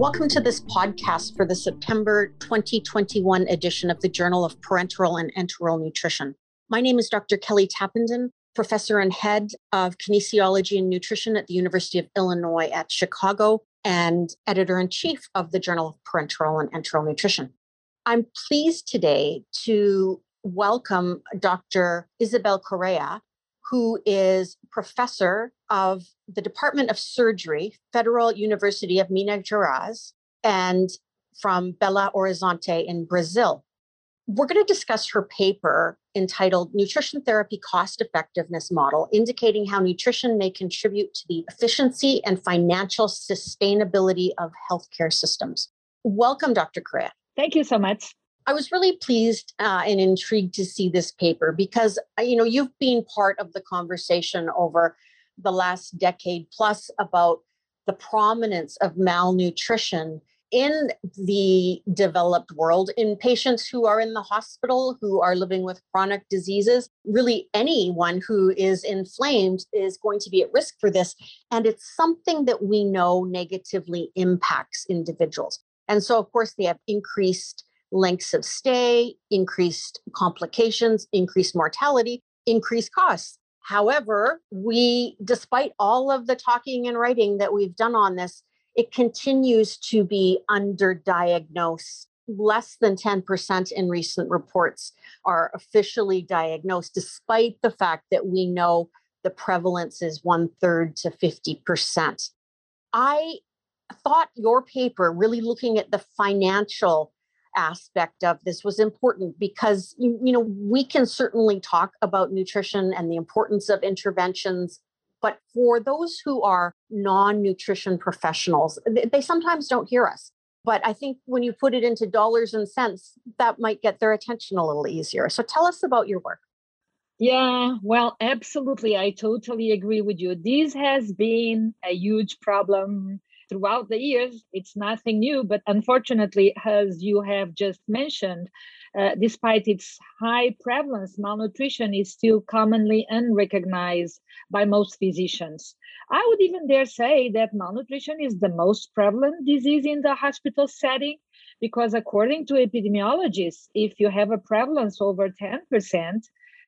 Welcome to this podcast for the September 2021 edition of the Journal of Parenteral and Enteral Nutrition. My name is Dr. Kelly Tappenden, professor and head of kinesiology and nutrition at the University of Illinois at Chicago and editor in chief of the Journal of Parenteral and Enteral Nutrition. I'm pleased today to welcome Dr. Isabel Correia, who is professor of the Department of Surgery, Federal University of Minas Gerais, and from Belo Horizonte in Brazil. We're going to discuss her paper entitled Nutrition Therapy Cost Effectiveness Model, indicating how nutrition may contribute to the efficiency and financial sustainability of healthcare systems. Welcome, Dr. Correia. Thank you so much. I was really pleased uh, and intrigued to see this paper because uh, you know you've been part of the conversation over the last decade plus about the prominence of malnutrition in the developed world in patients who are in the hospital who are living with chronic diseases. Really anyone who is inflamed is going to be at risk for this and it's something that we know negatively impacts individuals. And so of course they have increased lengths of stay increased complications increased mortality increased costs however we despite all of the talking and writing that we've done on this it continues to be underdiagnosed. Less than 10% in recent reports are officially diagnosed, despite the fact that we know the prevalence is one third to 50%. I thought your paper, really looking at the financial aspect of this, was important because you, you know we can certainly talk about nutrition and the importance of interventions but for those who are non nutrition professionals, they sometimes don't hear us. But I think when you put it into dollars and cents, that might get their attention a little easier. So tell us about your work. Yeah, well, absolutely. I totally agree with you. This has been a huge problem throughout the years. It's nothing new, but unfortunately, as you have just mentioned, uh, despite its high prevalence, malnutrition is still commonly unrecognized by most physicians. I would even dare say that malnutrition is the most prevalent disease in the hospital setting because, according to epidemiologists, if you have a prevalence over 10%, uh,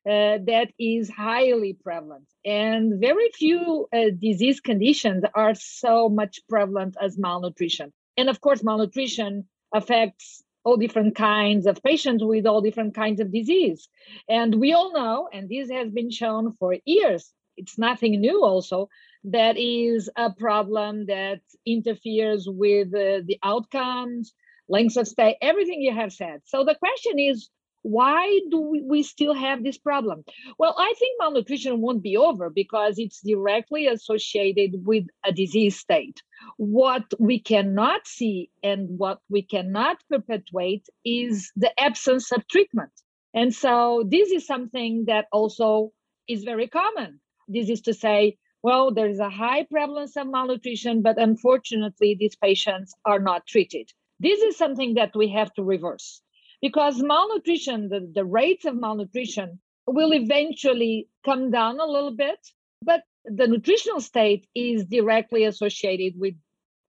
that is highly prevalent. And very few uh, disease conditions are so much prevalent as malnutrition. And of course, malnutrition affects all different kinds of patients with all different kinds of disease. And we all know, and this has been shown for years, it's nothing new also, that is a problem that interferes with uh, the outcomes, lengths of stay, everything you have said. So the question is, why do we still have this problem? Well, I think malnutrition won't be over because it's directly associated with a disease state. What we cannot see and what we cannot perpetuate is the absence of treatment. And so this is something that also is very common. This is to say, well, there is a high prevalence of malnutrition, but unfortunately, these patients are not treated. This is something that we have to reverse because malnutrition, the, the rates of malnutrition will eventually come down a little bit, but the nutritional state is directly associated with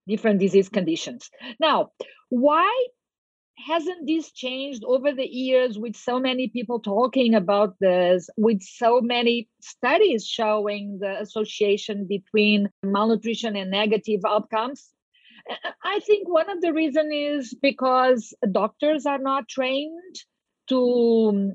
different disease conditions. Now, why hasn't this changed over the years with so many people talking about this, with so many studies showing the association between malnutrition and negative outcomes? I think one of the reasons is because doctors are not trained to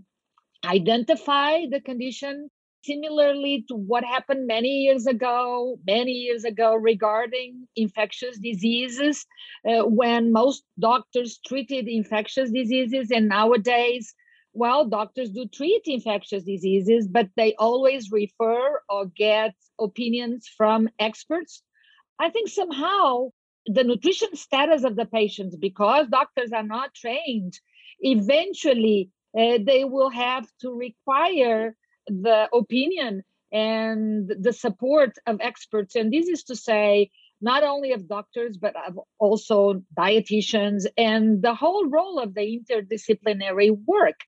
identify the condition similarly to what happened many years ago many years ago regarding infectious diseases uh, when most doctors treated infectious diseases and nowadays well doctors do treat infectious diseases but they always refer or get opinions from experts. I think somehow the nutrition status of the patients because doctors are not trained eventually uh, they will have to require the opinion and the support of experts. And this is to say not only of doctors but of also dietitians and the whole role of the interdisciplinary work.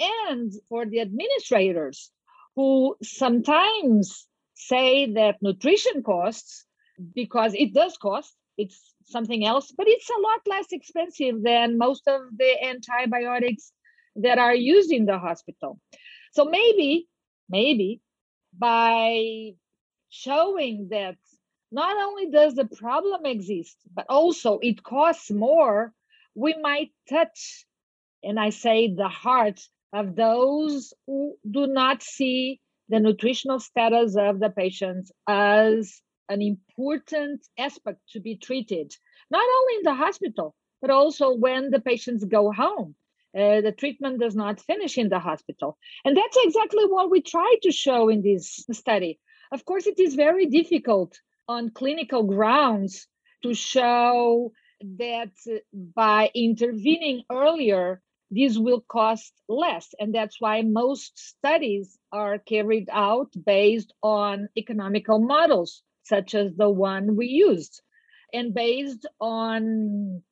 And for the administrators who sometimes say that nutrition costs because it does cost it's something else, but it's a lot less expensive than most of the antibiotics that are used in the hospital. So maybe, maybe by showing that not only does the problem exist, but also it costs more, we might touch, and I say the heart of those who do not see the nutritional status of the patients as an important aspect to be treated, not only in the hospital, but also when the patients go home. Uh, the treatment does not finish in the hospital. And that's exactly what we try to show in this study. Of course, it is very difficult on clinical grounds to show that by intervening earlier, this will cost less. And that's why most studies are carried out based on economical models, such as the one we used, and based on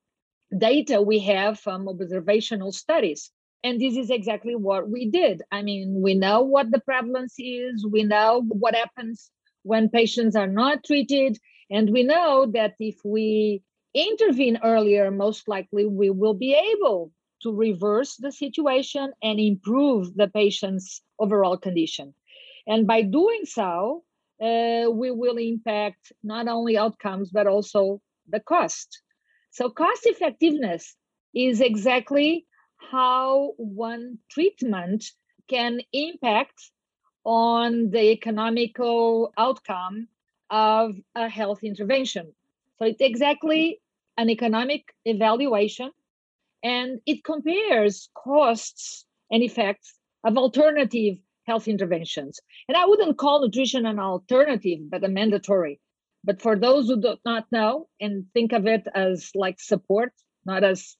data we have from observational studies. And this is exactly what we did. I mean, we know what the prevalence is, we know what happens when patients are not treated, and we know that if we intervene earlier, most likely we will be able to reverse the situation and improve the patient's overall condition. And by doing so, uh, we will impact not only outcomes, but also the cost. So, cost effectiveness is exactly how one treatment can impact on the economical outcome of a health intervention. So, it's exactly an economic evaluation and it compares costs and effects of alternative health interventions. And I wouldn't call nutrition an alternative, but a mandatory. But for those who do not know and think of it as like support, not as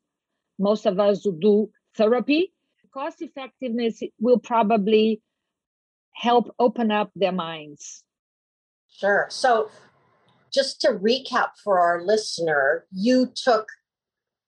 most of us who do therapy, cost effectiveness will probably help open up their minds. Sure. So, just to recap for our listener, you took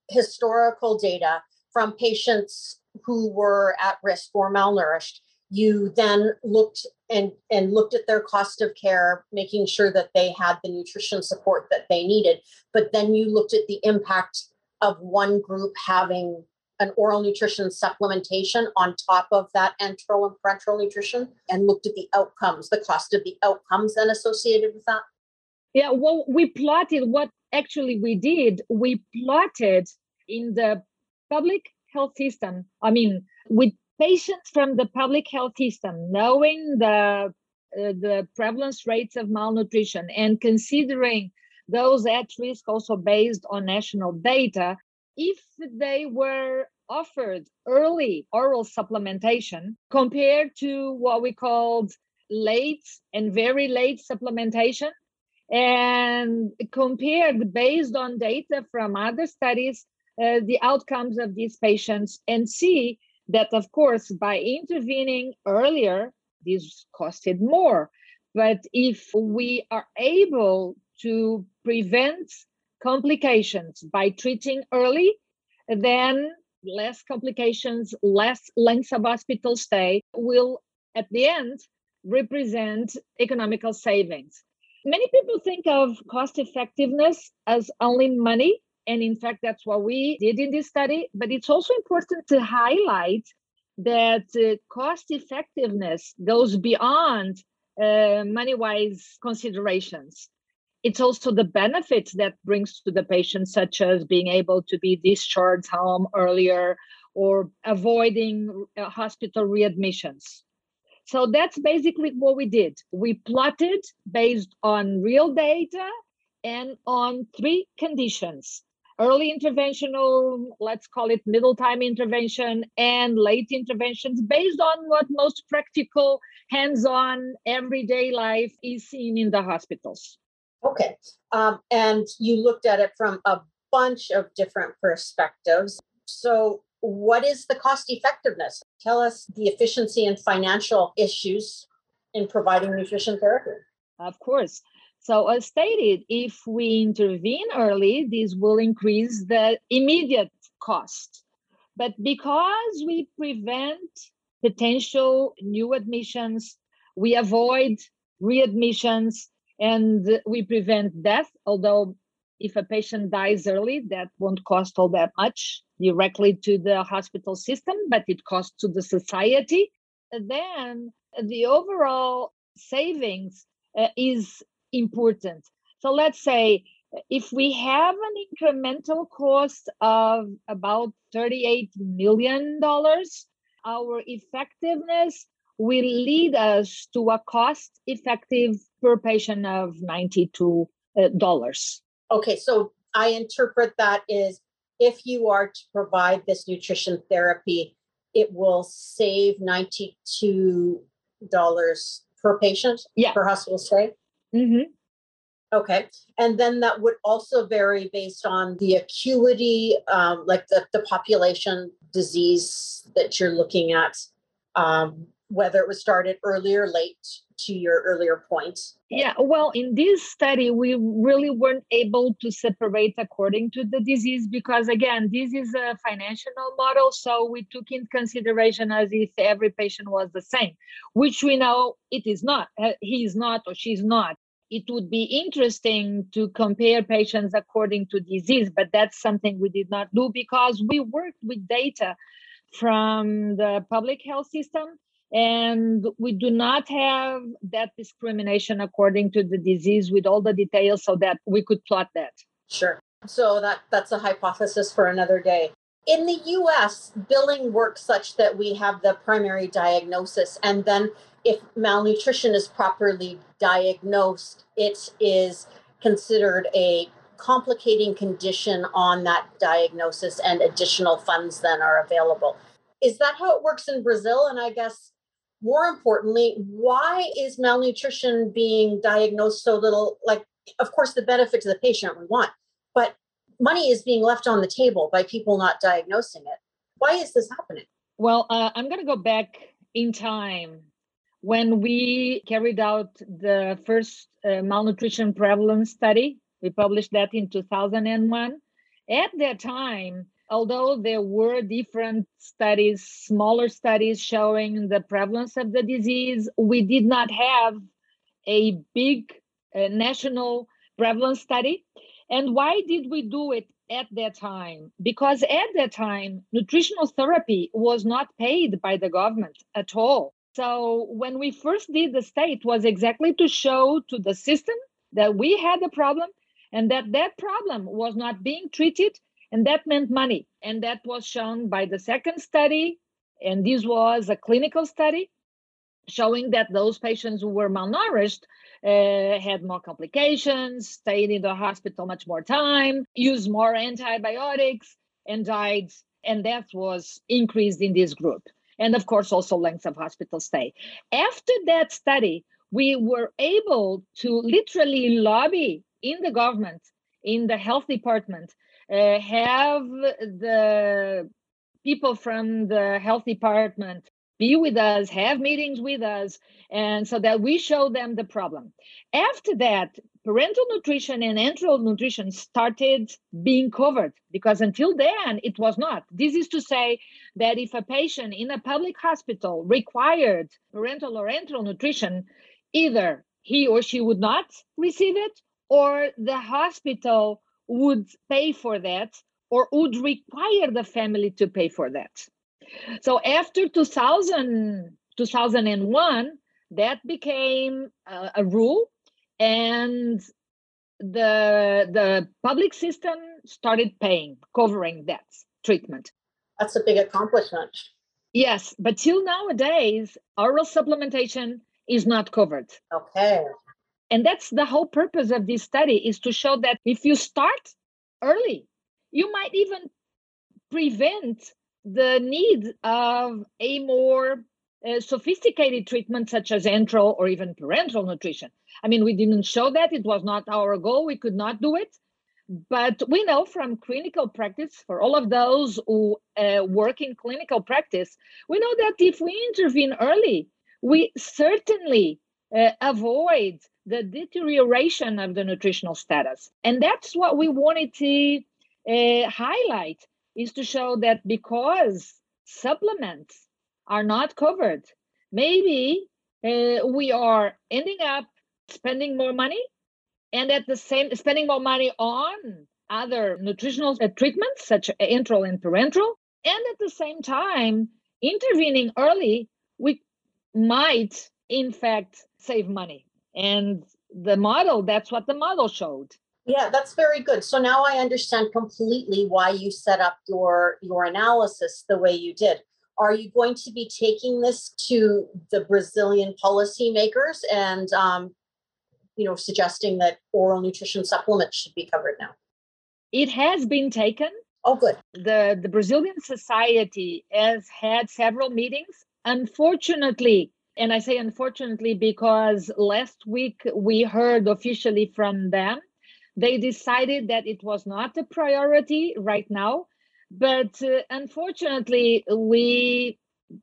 historical data from patients who were at risk or malnourished you then looked and and looked at their cost of care making sure that they had the nutrition support that they needed. But then you looked at the impact of one group having an oral nutrition supplementation on top of that enteral and parenteral nutrition and looked at the outcomes the cost of the outcomes then associated with that? Yeah well we plotted what actually we did. We plotted in the public health system, I mean, with patients from the public health system, knowing the uh, the prevalence rates of malnutrition and considering those at risk also based on national data, if they were offered early oral supplementation compared to what we called late and very late supplementation, and compared based on data from other studies uh, the outcomes of these patients and see that, of course, by intervening earlier, this costed more. But if we are able to prevent complications by treating early, then less complications, less lengths of hospital stay will, at the end, represent economical savings. Many people think of cost effectiveness as only money, and in fact, that's what we did in this study. But it's also important to highlight that uh, cost effectiveness goes beyond uh, money wise considerations. It's also the benefits that brings to the patient, such as being able to be discharged home earlier or avoiding uh, hospital readmissions. So that's basically what we did. We plotted based on real data and on three conditions early interventional, let's call it middle time intervention, and late interventions based on what most practical, hands on, everyday life is seen in the hospitals. Okay. Um, and you looked at it from a bunch of different perspectives. So, what is the cost effectiveness? Tell us the efficiency and financial issues in providing nutrition therapy. Of course. So, as stated, if we intervene early, this will increase the immediate cost. But because we prevent potential new admissions, we avoid readmissions, and we prevent death, although if a patient dies early, that won't cost all that much directly to the hospital system, but it costs to the society. then the overall savings uh, is important. So let's say if we have an incremental cost of about $38 million, our effectiveness will lead us to a cost effective per patient of $92. Uh, okay, so I interpret that is if you are to provide this nutrition therapy, it will save $92 per patient yeah. per hospital stay? Mm-hmm. Okay. And then that would also vary based on the acuity, um, like the, the population disease that you're looking at, um, whether it was started early or late to your earlier point. Yeah, well, in this study, we really weren't able to separate according to the disease because, again, this is a financial model. So we took in consideration as if every patient was the same, which we know it is not. Uh, he is not or she's not it would be interesting to compare patients according to disease, but that's something we did not do because we worked with data from the public health system and we do not have that discrimination according to the disease with all the details so that we could plot that. Sure. So that that's a hypothesis for another day. In the US, billing works such that we have the primary diagnosis and then if malnutrition is properly diagnosed, it is considered a complicating condition on that diagnosis and additional funds then are available. Is that how it works in Brazil? And I guess more importantly, why is malnutrition being diagnosed so little? Like, of course, the benefit to the patient we want, but money is being left on the table by people not diagnosing it. Why is this happening? Well, uh, I'm going to go back in time when we carried out the first uh, malnutrition prevalence study. We published that in 2001. At that time, although there were different studies, smaller studies showing the prevalence of the disease, we did not have a big uh, national prevalence study. And why did we do it at that time? Because at that time, nutritional therapy was not paid by the government at all. So when we first did the state was exactly to show to the system that we had a problem and that that problem was not being treated and that meant money. And that was shown by the second study. And this was a clinical study showing that those patients who were malnourished uh, had more complications stayed in the hospital much more time used more antibiotics and died. And that was increased in this group. And of course also length of hospital stay. After that study, we were able to literally lobby in the government, in the health department, uh, have the people from the health department be with us, have meetings with us, and so that we show them the problem. After that, parenteral nutrition and enteral nutrition started being covered because until then it was not. This is to say that if a patient in a public hospital required parenteral or enteral nutrition, either he or she would not receive it or the hospital would pay for that or would require the family to pay for that. So after 2000, 2001, that became a, a rule and the the public system started paying covering that treatment. That's a big accomplishment. Yes but till nowadays oral supplementation is not covered. Okay and that's the whole purpose of this study is to show that if you start early you might even prevent the need of a more uh, sophisticated treatment such as enteral or even parenteral nutrition I mean, we didn't show that. It was not our goal. We could not do it. But we know from clinical practice, for all of those who uh, work in clinical practice, we know that if we intervene early, we certainly uh, avoid the deterioration of the nutritional status. And that's what we wanted to uh, highlight is to show that because supplements are not covered, maybe uh, we are ending up spending more money and at the same spending more money on other nutritional uh, treatments such as enteral and parenteral and at the same time intervening early we might in fact save money and the model that's what the model showed. Yeah that's very good. So now i understand completely why you set up your your analysis the way you did. Are you going to be taking this to the brazilian policymakers and um, you know suggesting that oral nutrition supplements should be covered now? It has been taken. Oh good. The the brazilian society has had several meetings. Unfortunately and I say unfortunately because last week we heard officially from them. They decided that it was not a priority right now. But uh, unfortunately, we,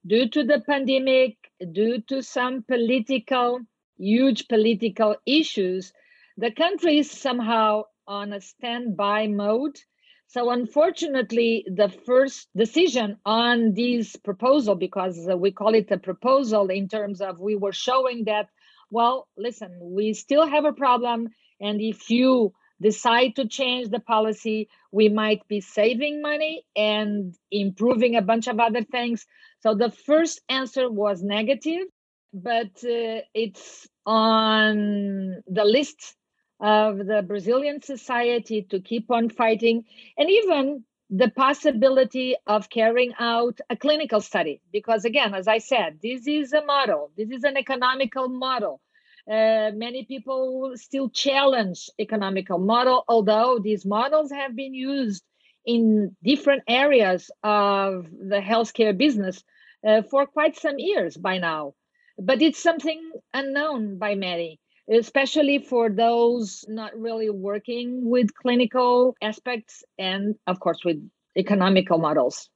due to the pandemic, due to some political, huge political issues, the country is somehow on a standby mode so unfortunately, the first decision on this proposal, because we call it a proposal in terms of we were showing that, well, listen, we still have a problem. And if you decide to change the policy, we might be saving money and improving a bunch of other things. So the first answer was negative, but uh, it's on the list of the Brazilian society to keep on fighting, and even the possibility of carrying out a clinical study. Because, again, as I said, this is a model, this is an economical model. Uh, many people still challenge economical model, although these models have been used in different areas of the healthcare business uh, for quite some years by now. But it's something unknown by many especially for those not really working with clinical aspects and, of course, with economical models.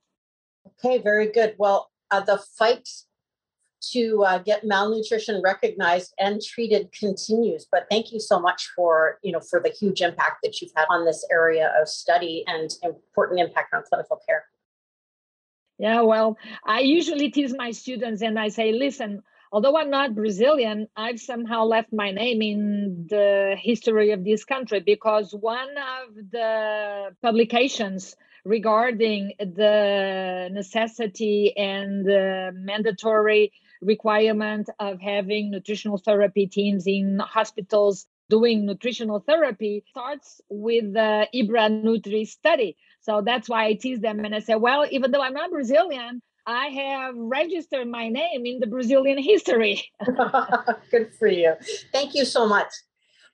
Okay, very good. Well, uh, the fight to uh, get malnutrition recognized and treated continues but thank you so much for you know for the huge impact that you've had on this area of study and important impact on clinical care yeah well i usually tease my students and i say listen although I'm not Brazilian, I've somehow left my name in the history of this country because one of the publications regarding the necessity and the mandatory requirement of having nutritional therapy teams in hospitals doing nutritional therapy starts with the IBRANUTRI study. So that's why I tease them and I say, well, even though I'm not Brazilian, I have registered my name in the Brazilian history. Good for you. Thank you so much.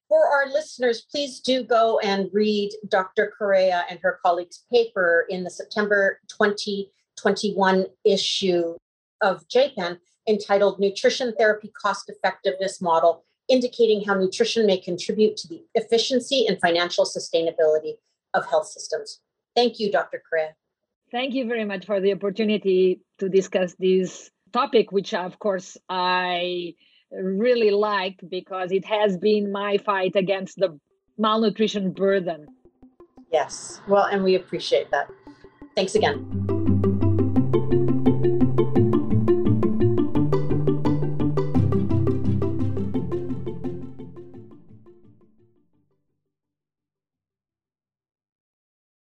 For our listeners, please do go and read Dr. Correia and her colleagues' paper in the September 2021 issue of JPEN entitled Nutrition Therapy Cost Effectiveness Model Indicating How Nutrition May Contribute to the Efficiency and Financial Sustainability of Health Systems. Thank you, Dr. Correia. Thank you very much for the opportunity to discuss this topic, which of course I really like because it has been my fight against the malnutrition burden. Yes, well, and we appreciate that. Thanks again.